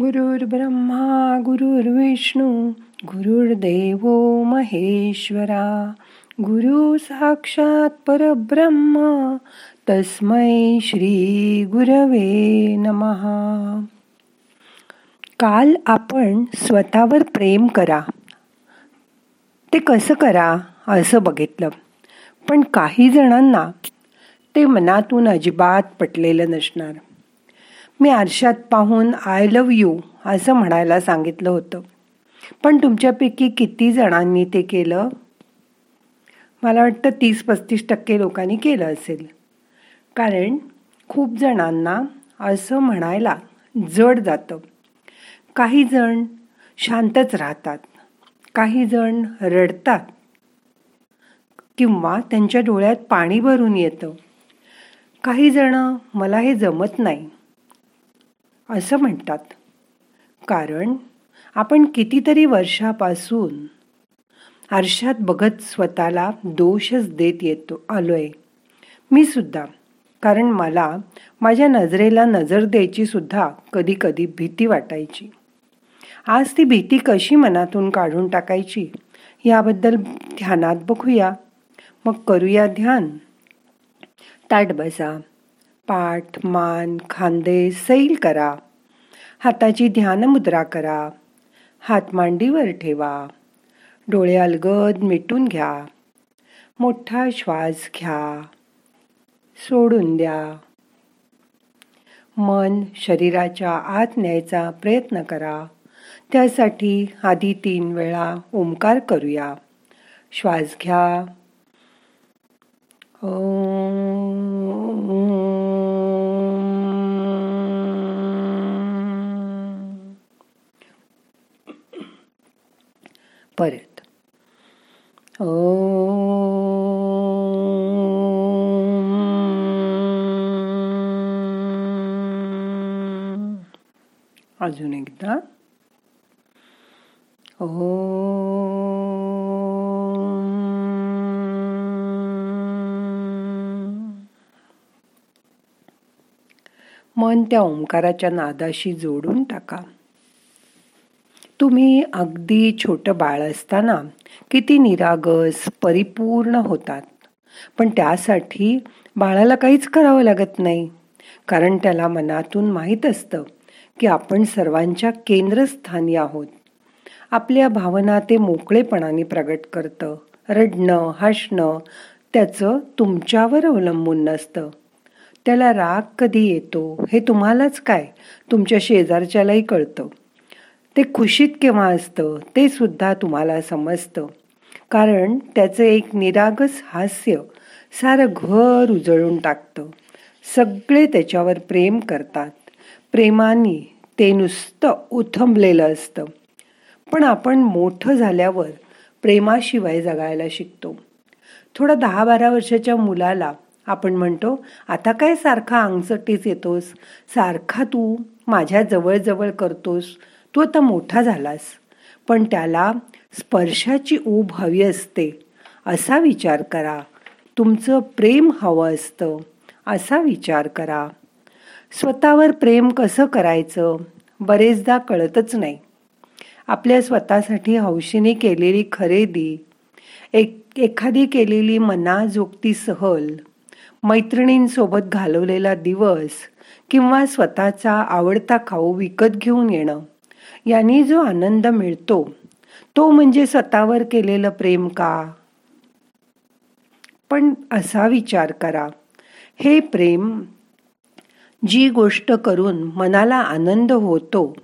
गुरुर्ब्रह्मा गुरुर्विष्णू गुरुर्देव महेश्वरा. गुरु साक्षात परब्रह्म तस्मै श्री गुरवे नमहा काल आपण स्वतःवर प्रेम करा. ते कसं करा असं बघितलं. पण काही जणांना ते मनातून अजिबात पटलेलं नसणार. मी आरशात पाहून आय लव यू असं म्हणायला सांगितलं होतं. पण तुमच्यापैकी किती जणांनी ते केलं? मला वाटतं तीस पस्तीस टक्के लोकांनी केलं असेल. कारण खूप जणांना असं म्हणायला जड जातं. काही जण शांतच राहतात. काही जण रडतात. किंवा त्यांच्या डोळ्यात पाणी भरून येतं. काही जण मला हे जमत नाही. असं म्हणतात. कारण आपण कितीतरी वर्षापासून आरशात बघत स्वतःला दोषच देत येतो आलोय. मी सुद्धा. कारण मला माझ्या नजरेला नजर द्यायची सुद्धा कधी कधी भीती वाटायची. आज ती भीती कशी मनातून काढून टाकायची याबद्दल ध्यानात बघूया. मग करूया ध्यान. ताट बसा. पाठ मान खांदे सैल करा. हाताची ध्यानमुद्रा करा. हात मांडीवर ठेवा. डोळे अलगद मिटून घ्या. मोठा श्वास घ्या. सोडून द्या. मन शरीराच्या आत न्यायचा प्रयत्न करा. त्यासाठी आधी तीन वेळा ओंकार करूया. श्वास घ्या. परत. ओ अजून एकदा. ओ मन त्या ओंकाराच्या नादाशी जोडून टाका. तुम्ही अगदी छोटं बाळ असताना किती निरागस परिपूर्ण होतात. पण त्यासाठी बाळाला काहीच करावं लागत नाही. कारण त्याला मनातून माहीत असतं की आपण सर्वांच्या केंद्रस्थानी आहोत. आपल्या भावना ते मोकळेपणाने प्रगट करतं. रडणं हसणं त्याचं तुमच्यावर अवलंबून नसतं. त्याला राग कधी येतो हे तुम्हालाच काय? तुमच्या शेजारच्यालाही कळतं. ते खुशीत केव्हा असतं ते सुद्धा तुम्हाला समजतं. कारण त्याचं एक निरागस हास्य सारं घर उजळून टाकतं. सगळे त्याच्यावर प्रेम करतात. प्रेमाने ते नुसतं उथंबलेलं असतं. पण आपण मोठं झाल्यावर प्रेमाशिवाय जगायला शिकतो. थोडा दहा बारा वर्षाच्या मुलाला आपण म्हणतो आता काय सारखा अंगसटीच येतोस? सारखा तू माझ्या जवळ करतोस? तू आता मोठा झालास पण त्याला स्पर्शाची ऊब हवी असते. असा विचार करा. तुमचं प्रेम हवं असतं. असा विचार करा. स्वतःवर प्रेम कसं करायचं? बरेचदा कळतच नाही. आपल्या स्वतःसाठी हौशीने केलेली खरेदी एक एखादी केलेली मनाजोगती सहल मैत्रिणींसोबत घालवलेला दिवस किंवा स्वतःचा आवडता खाऊ विकत घेऊन येणं. यांनी जो आनंद मिळतो तो म्हणजे स्वतःवर केलेलं प्रेम का? पण असा विचार करा हे प्रेम जी गोष्ट करून मनाला आनंद होतो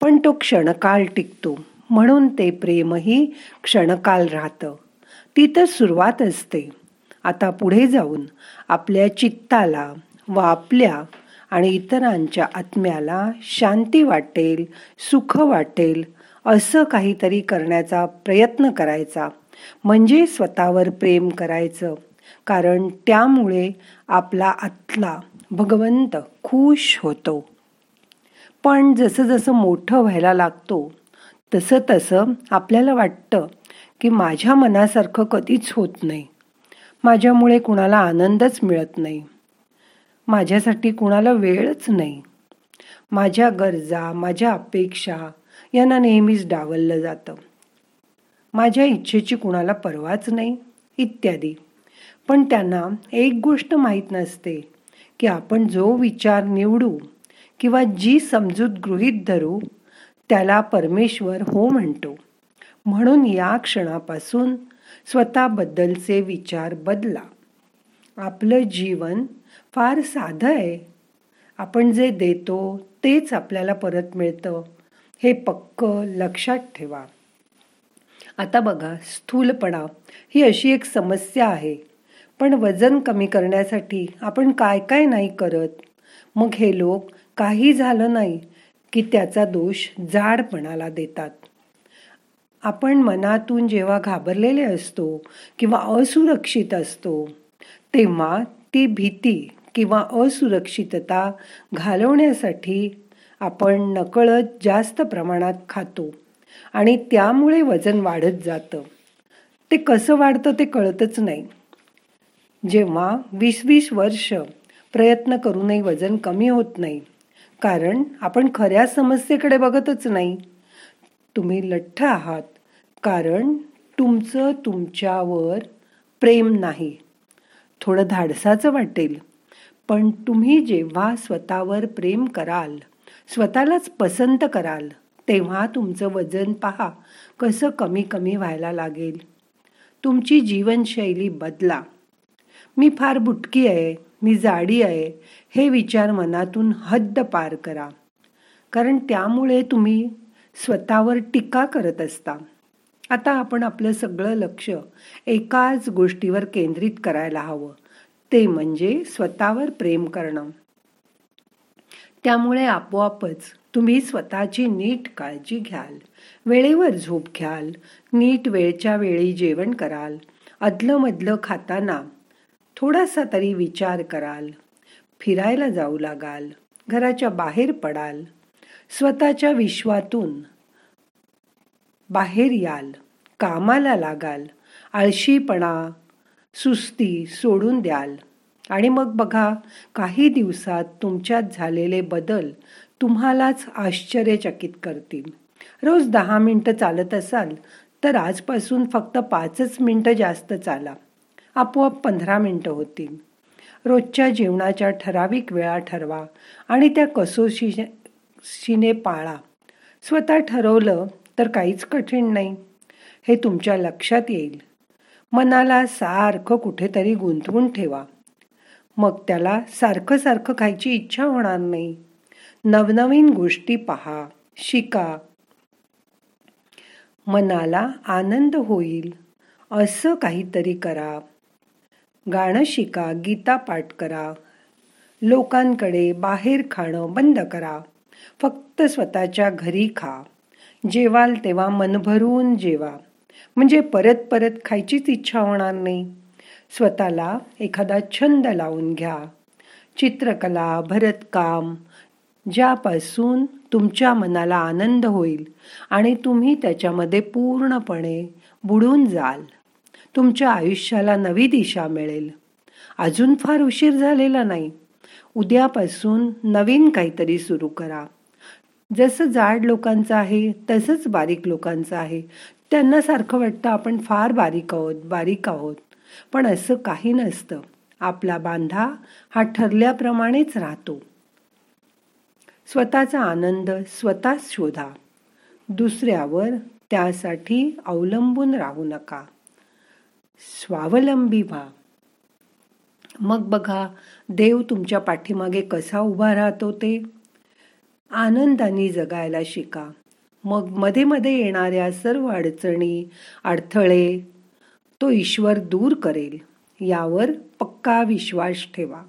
पण तो क्षणकाळ टिकतो म्हणून ते प्रेमही क्षणकाल राहतं. ती तर सुरुवात असते. आता पुढे जाऊन आपल्या चित्ताला व आपल्या आणि इतरांच्या आत्म्याला शांती वाटेल सुख वाटेल असं काहीतरी करण्याचा प्रयत्न करायचा. म्हणजे स्वतःवर प्रेम करायचं. कारण त्यामुळे आपला आतला भगवंत खुश होतो. पण जसं जसं मोठं व्हायला लागतो तसं तसं आपल्याला वाटतं की माझ्या मनासारखं कधीच होत नाही. माझ्यामुळे कुणाला आनंदच मिळत नाही. माझ्यासाठी कुणाला वेळच नाही. माझ्या गरजा माझ्या अपेक्षा यांना नेहमीच डावललं जातं. माझ्या इच्छेची कुणाला परवाच नाही इत्यादी. पण त्यांना एक गोष्ट माहीत नसते की आपण जो विचार निवडू किंवा जी समजूत गृहीत धरू त्याला परमेश्वर हो म्हणतो. म्हणून या क्षणापासून स्वतःबद्दलचे विचार बदला. आपलं जीवन फार साधं आहे. आपण जे देतो तेच आपल्याला परत मिळतं. हे पक्क लक्षात ठेवा. आता बघा स्थूलपणा ही अशी एक समस्या आहे. पण वजन कमी करण्यासाठी आपण काय काय नाही करत. मग हे लोक काही झालं नाही की त्याचा दोष जाडपणाला देतात. आपण मनातून जेव्हा घाबरलेले असतो किंवा असुरक्षित असतो तेव्हा ती भीती किंवा असुरक्षितता घालवण्यासाठी आपण नकळत जास्त प्रमाणात खातो आणि त्यामुळे वजन वाढत जातं. ते कसं वाढतं ते कळतच नाही. जेव्हा वीस वीस वर्ष प्रयत्न करूनही वजन कमी होत नाही कारण आपण खऱ्या समस्येकडे बघतच नाही. तुम्ही लठ्ठ आहात कारण तुमचं तुमच्यावर प्रेम नाही. थोडं धाडसाचं वाटेल. पण तुम्ही जेव्हा स्वतःवर प्रेम कराल स्वतःलाच पसंत कराल तेव्हा तुमचं वजन पहा कसं कमी कमी व्हायला लागेल. तुमची जीवनशैली बदला. मी फार बुटकी आहे मी जाडी आहे हे विचार मनातून हद्द पार करा. कारण त्यामुळे तुम्ही स्वतःवर टीका करत असता. आता आपण आपलं सगळं लक्ष एकाच गोष्टीवर केंद्रित करायला हवं. ते म्हणजे स्वतःवर प्रेम करणं. त्यामुळे आपोआपच तुम्ही स्वतःची नीट काळजी घ्याल. वेळेवर झोप घ्याल. नीट वेळच्या वेळी जेवण कराल. अदलं खाताना थोडासा तरी विचार कराल. फिरायला जाऊ लागाल. घराच्या बाहेर पडाल. स्वतःच्या विश्वातून बाहेर याल कामाला लागाल आळशीपणा सुस्ती सोडून द्याल. आणि मग बघा काही दिवसात तुमच्यात झालेले बदल तुम्हालाच आश्चर्यचकित करतील. रोज दहा मिनटं चालत असाल तर आजपासून फक्त पाचच मिनटं जास्त चाला. आपोआप पंधरा मिनटं होतील. रोजच्या जेवणाच्या ठराविक वेळा ठरवा आणि त्या कसोशीने पाळा. स्वतः ठरवलं तर काहीच कठीण नाही. हे तुमच्या लक्षात येईल. मनाला सारखं कुठेतरी गुंतवून ठेवा. मग त्याला सारखं सारखं खायची इच्छा होणार नाही. नवनवीन गोष्टी पहा शिका. मनाला आनंद होईल. असं काहीतरी करा. गाणं शिका गीता पाठ करा. लोकांकडे बाहेर खाणं बंद करा. फक्त स्वतःच्या घरी खा. जेवाल तेव्हा मन भरून जेवा. म्हणजे परत परत खायचीच इच्छा होणार नाही. स्वतःला एखादा छंद लावून घ्या. चित्रकला भरतकाम ज्यापासून तुमच्या मनाला आनंद होईल आणि तुम्ही त्याच्यामध्ये पूर्णपणे बुडून जाल. तुमच्या आयुष्याला नवी दिशा मिळेल. अजून फार उशीर झालेला नाही. उद्यापासून नवीन काहीतरी सुरू करा. जसं जाड लोकांचं आहे तसंच बारीक लोकांचं आहे. त्यांना सारखं वाटतं आपण फार बारीक आहोत बारीक आहोत. पण असं काही नसतं. आपला बांधा हा ठरल्याप्रमाणेच राहतो. स्वतःचा आनंद स्वतःच शोधा. दुसऱ्यावर त्यासाठी अवलंबून राहू नका. स्वावलंबी व्हा. मग बघा देव तुमच्या पाठीमागे कसा उभा राहतो ते. आनंदाने जगायला शिका. मग मध्ये मध्ये येणाऱ्या सर्व अडचणी अडथळे तो ईश्वर दूर करेल यावर पक्का विश्वास ठेवा.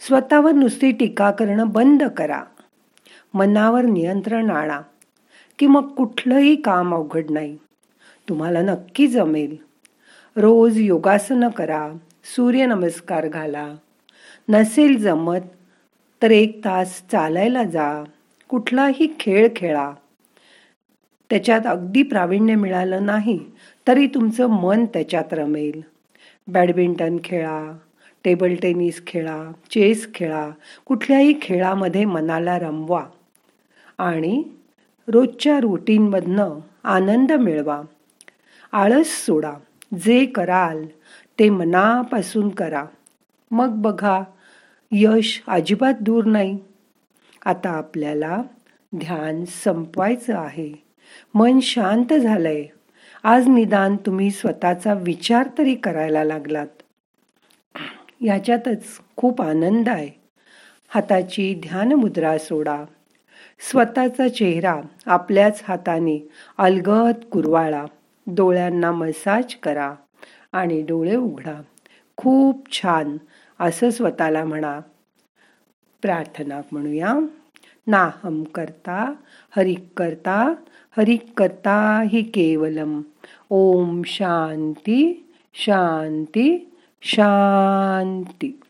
स्वतःवर नुसती टीका करणं बंद करा. मनावर नियंत्रण आणा की मग कुठलंही काम अवघड नाही. तुम्हाला नक्की जमेल. रोज योगासनं करा सूर्यनमस्कार घाला. नसेल जमत तर एक तास चालायला जा. कुठलाही खेळ खेळा. त्याच्यात अगदी प्रावीण्य मिळालं नाही तरी तुमचं मन त्याच्यात रमेल. बॅडमिंटन खेळा टेबल टेनिस खेळा चेस खेळा कुठल्याही खेळामध्ये मनाला रमवा. आणि रोजच्या रुटीनमधनं आनंद मिळवा. आळस सोडा. जे कराल ते मनापासून करा. मग बघा यश अजिबात दूर नाही. आता आपल्याला ध्यान संपवायचं आहे. मन शांत झालंय. आज निदान तुम्ही स्वतःचा विचार तरी करायला लागलात. याच्यातच खूप आनंद आहे. हाताची ध्यान मुद्रा सोडा. स्वतःचा चेहरा आपल्याच हाताने अलगद कुरवाळा डोळ्यांना मसाज करा आणि डोळे उघडा. खूप छान. असं स्वतःला म्हणा. प्रार्थना म्हणूया. नाहम करता हरिक करता हरिक करता हि केवलम. ओम शांती शांती शांती.